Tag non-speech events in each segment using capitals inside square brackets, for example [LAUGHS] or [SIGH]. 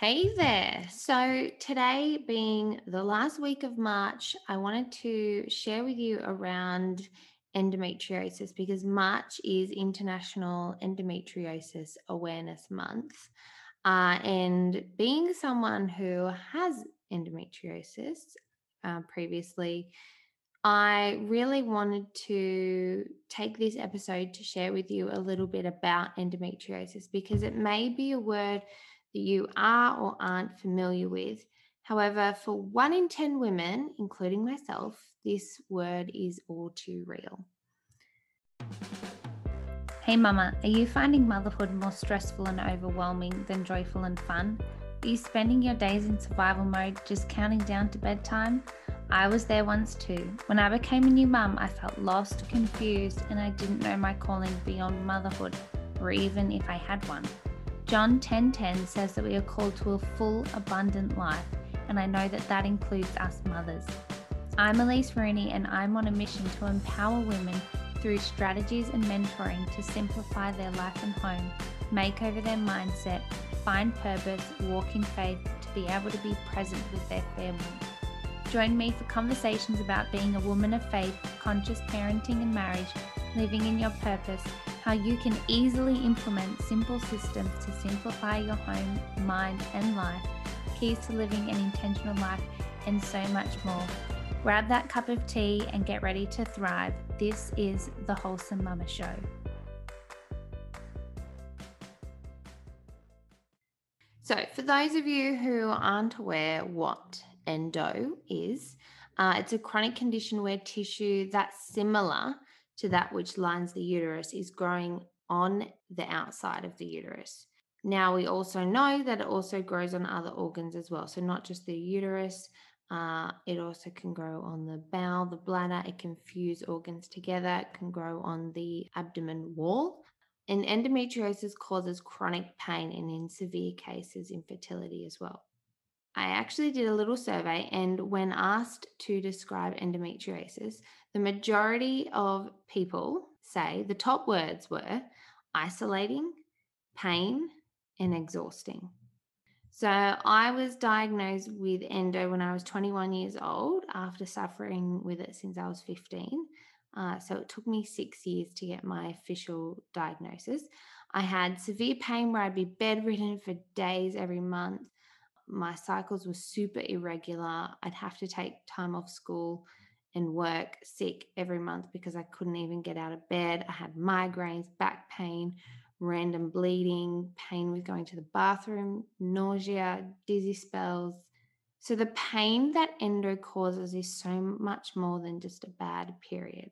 Hey there. So, today being the last week of March, I wanted to share with you around endometriosis because March is International Endometriosis Awareness Month. Uh, and being someone who has endometriosis uh, previously, I really wanted to take this episode to share with you a little bit about endometriosis because it may be a word that you are or aren't familiar with. However, for one in 10 women, including myself, this word is all too real. Hey, Mama, are you finding motherhood more stressful and overwhelming than joyful and fun? Are you spending your days in survival mode, just counting down to bedtime? I was there once too. When I became a new mum, I felt lost, confused, and I didn't know my calling beyond motherhood, or even if I had one. John 10:10 says that we are called to a full, abundant life, and I know that that includes us mothers. I'm Elise Rooney, and I'm on a mission to empower women through strategies and mentoring to simplify their life and home, make over their mindset, find purpose, walk in faith, to be able to be present with their family. Join me for conversations about being a woman of faith, conscious parenting and marriage, living in your purpose, how you can easily implement simple systems to simplify your home, mind, and life, keys to living an intentional life, and so much more. Grab that cup of tea and get ready to thrive. This is the Wholesome Mumma Show. So, for those of you who aren't aware what endo is, uh, it's a chronic condition where tissue that's similar to that which lines the uterus is growing on the outside of the uterus. Now, we also know that it also grows on other organs as well. So, not just the uterus, uh, it also can grow on the bowel, the bladder, it can fuse organs together, it can grow on the abdomen wall. And endometriosis causes chronic pain and, in severe cases, infertility as well. I actually did a little survey, and when asked to describe endometriosis, the majority of people say the top words were isolating, pain, and exhausting. So I was diagnosed with endo when I was 21 years old after suffering with it since I was 15. Uh, so it took me six years to get my official diagnosis. I had severe pain where I'd be bedridden for days every month my cycles were super irregular. I'd have to take time off school and work sick every month because I couldn't even get out of bed. I had migraines, back pain, random bleeding, pain with going to the bathroom, nausea, dizzy spells. So, the pain that endo causes is so much more than just a bad period.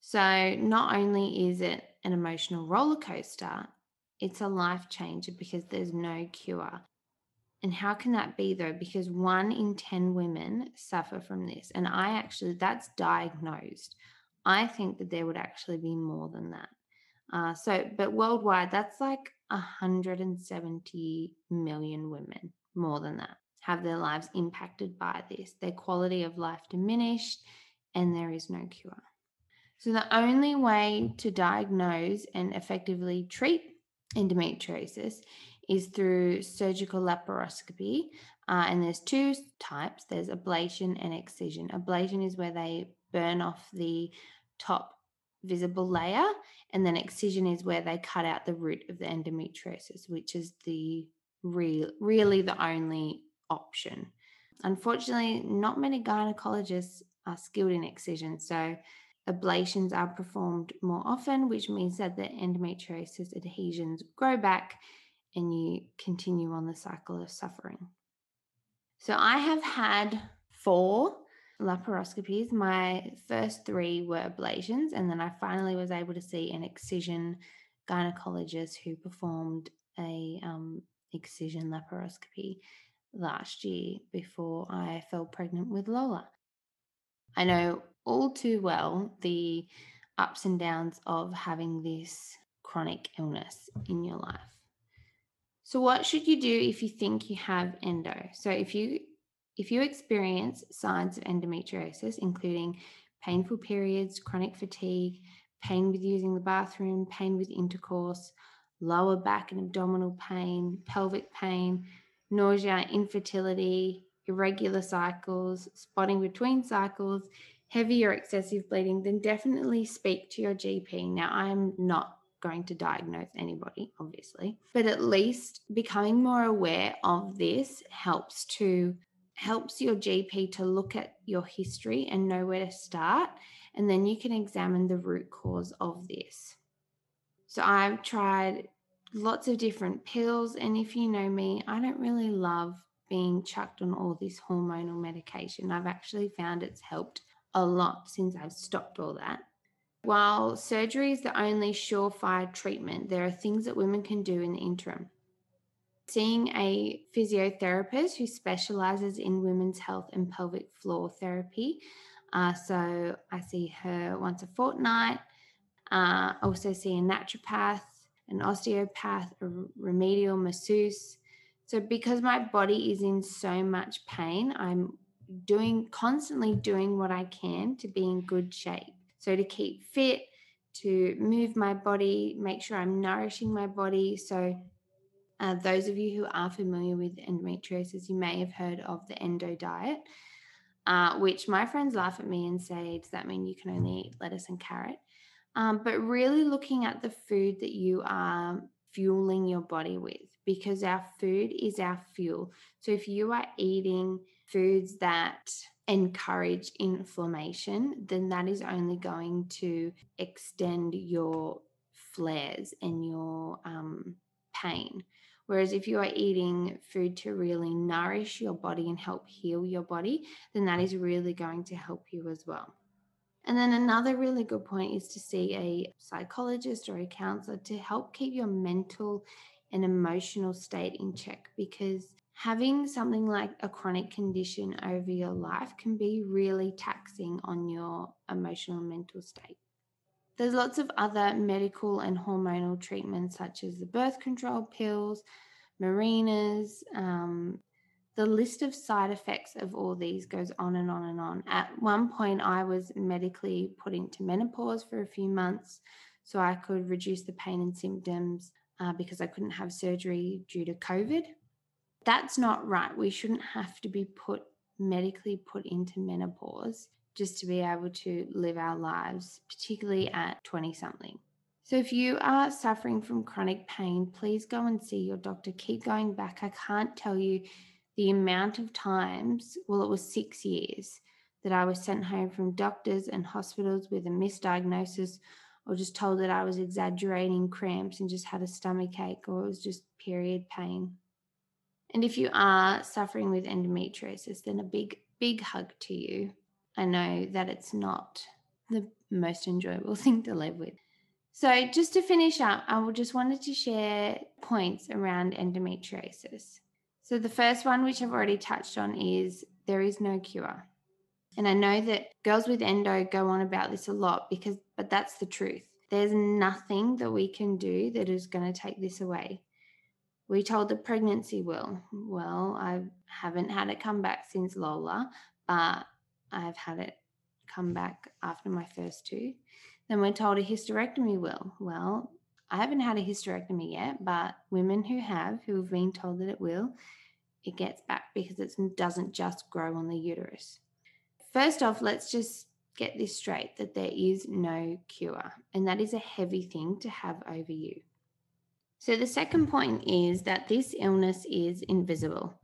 So, not only is it an emotional roller coaster, it's a life changer because there's no cure. And how can that be though? Because one in 10 women suffer from this. And I actually, that's diagnosed. I think that there would actually be more than that. Uh, so, but worldwide, that's like 170 million women, more than that, have their lives impacted by this, their quality of life diminished, and there is no cure. So, the only way to diagnose and effectively treat endometriosis is through surgical laparoscopy. Uh, and there's two types there's ablation and excision. Ablation is where they burn off the top visible layer, and then excision is where they cut out the root of the endometriosis, which is the real, really the only option. Unfortunately, not many gynecologists are skilled in excision, so ablations are performed more often, which means that the endometriosis adhesions grow back and you continue on the cycle of suffering. So I have had four laparoscopies. My first three were ablations, and then I finally was able to see an excision gynecologist who performed a um, excision laparoscopy last year before I fell pregnant with Lola. I know all too well the ups and downs of having this chronic illness in your life. So what should you do if you think you have endo? So if you if you experience signs of endometriosis including painful periods, chronic fatigue, pain with using the bathroom, pain with intercourse, lower back and abdominal pain, pelvic pain, nausea, infertility, irregular cycles, spotting between cycles, heavy or excessive bleeding, then definitely speak to your GP. Now, I am not going to diagnose anybody, obviously, but at least becoming more aware of this helps to helps your GP to look at your history and know where to start, and then you can examine the root cause of this. So I've tried lots of different pills, and if you know me, I don't really love being chucked on all this hormonal medication. I've actually found it's helped a lot since I've stopped all that. While surgery is the only surefire treatment, there are things that women can do in the interim. Seeing a physiotherapist who specializes in women's health and pelvic floor therapy. Uh, so I see her once a fortnight. Uh, also see a naturopath, an osteopath, a remedial masseuse. So because my body is in so much pain, I'm doing constantly doing what I can to be in good shape. So to keep fit, to move my body, make sure I'm nourishing my body. So uh, those of you who are familiar with endometriosis, you may have heard of the endo diet, uh, which my friends laugh at me and say, Does that mean you can only eat lettuce and carrot? Um, but really looking at the food that you are fueling your body with, because our food is our fuel. So if you are eating foods that encourage inflammation, then that is only going to extend your flares and your um, pain. Whereas if you are eating food to really nourish your body and help heal your body, then that is really going to help you as well. And then another really good point is to see a psychologist or a counselor to help keep your mental and emotional state in check because having something like a chronic condition over your life can be really taxing on your emotional and mental state. There's lots of other medical and hormonal treatments, such as the birth control pills, Mirenas. Um, the list of side effects of all these goes on and on and on. At one point, I was medically put into menopause for a few months so I could reduce the pain and symptoms uh, because I couldn't have surgery due to COVID. That's not right. We shouldn't have to be put medically put into menopause just to be able to live our lives, particularly at 20 something. So, if you are suffering from chronic pain, please go and see your doctor. Keep going back. I can't tell you the amount of times, well, it was six years that I was sent home from doctors and hospitals with a misdiagnosis or just told that I was exaggerating cramps and just had a stomach ache or it was just period pain. And if you are suffering with endometriosis, then a big, big hug to you. I know that it's not the most enjoyable [LAUGHS] thing to live with. So, just to finish up, I will just wanted to share points around endometriosis. So, the first one, which I've already touched on, is there is no cure. And I know that girls with endo go on about this a lot because, but that's the truth. There's nothing that we can do that is going to take this away. We told the pregnancy will. Well, I haven't had it come back since Lola, but I've had it come back after my first two. Then we're told a hysterectomy will. Well, I haven't had a hysterectomy yet, but women who have, who have been told that it will, it gets back because it doesn't just grow on the uterus. First off, let's just get this straight that there is no cure, and that is a heavy thing to have over you. So, the second point is that this illness is invisible.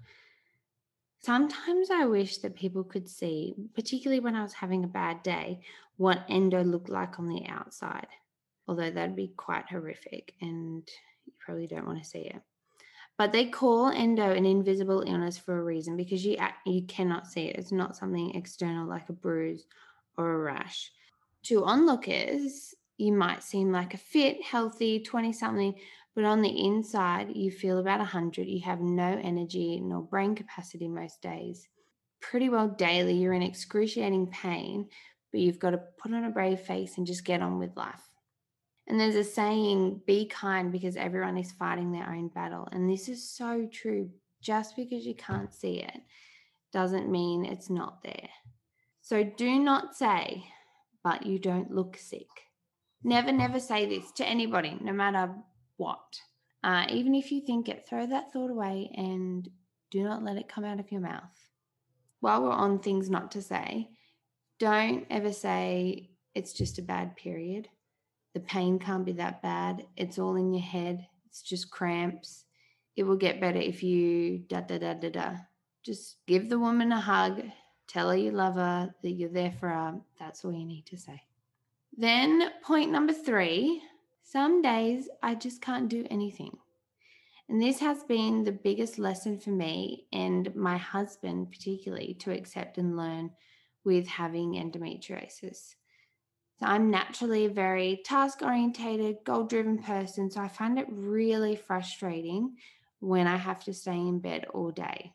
Sometimes I wish that people could see, particularly when I was having a bad day, what endo looked like on the outside, although that'd be quite horrific and you probably don't want to see it. But they call endo an invisible illness for a reason because you you cannot see it. It's not something external like a bruise or a rash. To onlookers, you might seem like a fit, healthy 20 something, but on the inside, you feel about 100. You have no energy nor brain capacity most days. Pretty well daily, you're in excruciating pain, but you've got to put on a brave face and just get on with life. And there's a saying, be kind because everyone is fighting their own battle. And this is so true. Just because you can't see it doesn't mean it's not there. So do not say, but you don't look sick. Never, never say this to anybody, no matter what. Uh, even if you think it, throw that thought away and do not let it come out of your mouth. While we're on things not to say, don't ever say it's just a bad period. The pain can't be that bad. It's all in your head. It's just cramps. It will get better if you da da da da da. Just give the woman a hug, tell her you love her, that you're there for her. That's all you need to say. Then, point number three some days I just can't do anything. And this has been the biggest lesson for me and my husband, particularly, to accept and learn with having endometriosis. So I'm naturally a very task orientated, goal driven person. So I find it really frustrating when I have to stay in bed all day.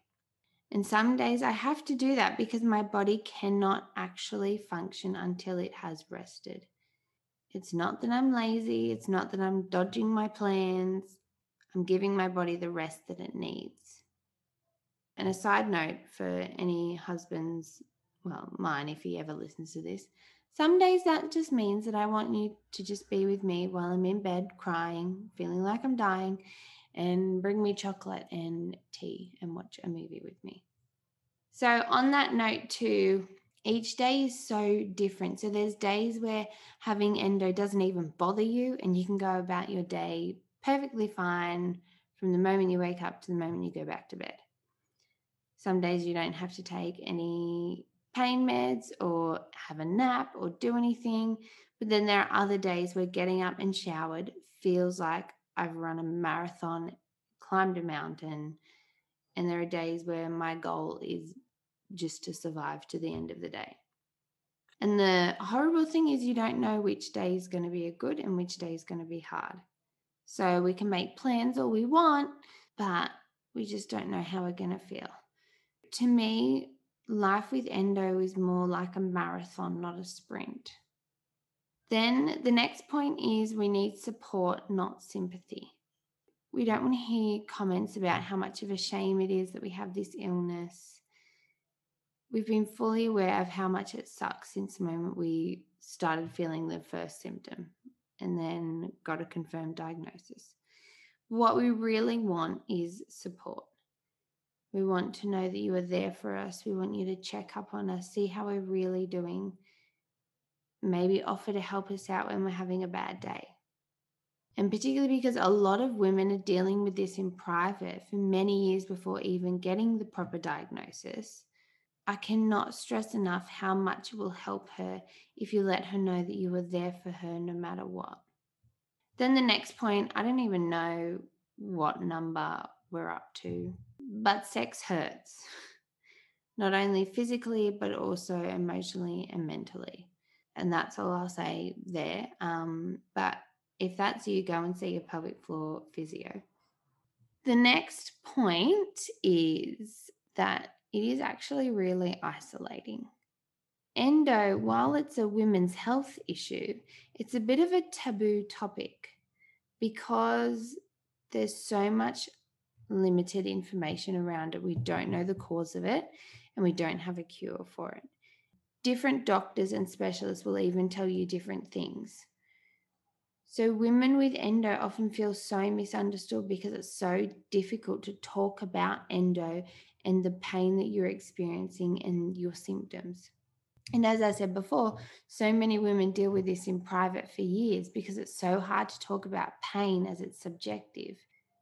And some days I have to do that because my body cannot actually function until it has rested. It's not that I'm lazy, it's not that I'm dodging my plans. I'm giving my body the rest that it needs. And a side note for any husbands, well, mine, if he ever listens to this, some days that just means that I want you to just be with me while I'm in bed crying, feeling like I'm dying, and bring me chocolate and tea and watch a movie with me. So, on that note, too, each day is so different. So, there's days where having endo doesn't even bother you, and you can go about your day perfectly fine from the moment you wake up to the moment you go back to bed. Some days you don't have to take any pain meds or have a nap or do anything. But then there are other days where getting up and showered feels like I've run a marathon, climbed a mountain, and there are days where my goal is just to survive to the end of the day. And the horrible thing is, you don't know which day is going to be a good and which day is going to be hard. So we can make plans all we want, but we just don't know how we're going to feel. To me, life with endo is more like a marathon, not a sprint. Then the next point is we need support, not sympathy. We don't want to hear comments about how much of a shame it is that we have this illness. We've been fully aware of how much it sucks since the moment we started feeling the first symptom and then got a confirmed diagnosis. What we really want is support. We want to know that you are there for us. We want you to check up on us, see how we're really doing, maybe offer to help us out when we're having a bad day. And particularly because a lot of women are dealing with this in private for many years before even getting the proper diagnosis. I cannot stress enough how much it will help her if you let her know that you are there for her no matter what. Then the next point, I don't even know what number we're up to, but sex hurts, not only physically, but also emotionally and mentally. And that's all I'll say there. Um, but if that's you, go and see your pelvic floor physio. The next point is that it is actually really isolating. Endo, while it's a women's health issue, it's a bit of a taboo topic because there's so much limited information around it. We don't know the cause of it and we don't have a cure for it different doctors and specialists will even tell you different things. So, women with endo often feel so misunderstood because it's so difficult to talk about endo and the pain that you're experiencing and your symptoms. And as I said before, so many women deal with this in private for years because it's so hard to talk about pain as it's subjective.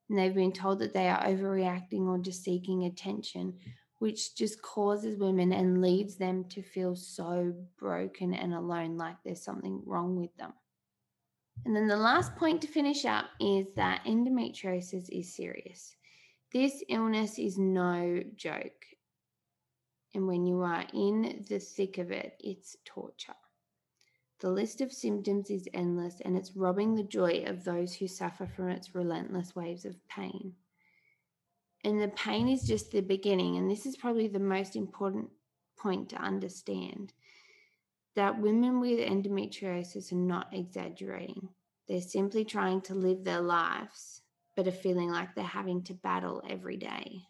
And they've been told that they are overreacting or just seeking attention which just causes women and leads them to feel so broken and alone, like there's something wrong with them. And then the last point to finish up is that endometriosis is serious. This illness is no joke. And when you are in the thick of it, it's torture. The list of symptoms is endless and it's robbing the joy of those who suffer from its relentless waves of pain. And the pain is just the beginning. And this is probably the most important point to understand that women with endometriosis are not exaggerating. They're simply trying to live their lives, but are feeling like they're having to battle every day.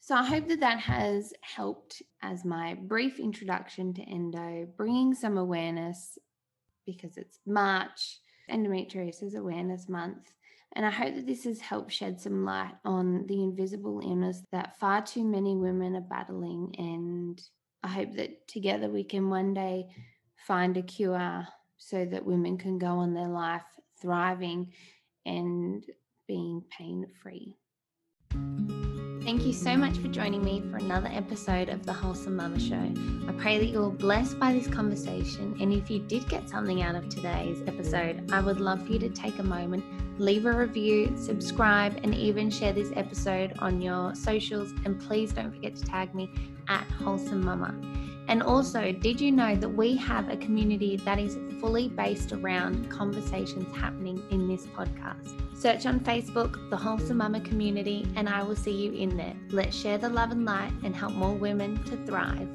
So I hope that that has helped as my brief introduction to endo, bringing some awareness because it's March. Endometriosis Awareness Month. And I hope that this has helped shed some light on the invisible illness that far too many women are battling. And I hope that together we can one day find a cure so that women can go on their life thriving and being pain free. Thank you so much for joining me for another episode of the Wholesome Mumma Show. I pray that you're blessed by this conversation. And if you did get something out of today's episode, I would love for you to take a moment, leave a review, subscribe, and even share this episode on your socials. And please don't forget to tag me at Wholesome Mumma. And also, did you know that we have a community that is fully based around conversations happening in this podcast? Search on Facebook, the Wholesome Mumma Community, and I will see you in there. Let's share the love and light and help more women to thrive.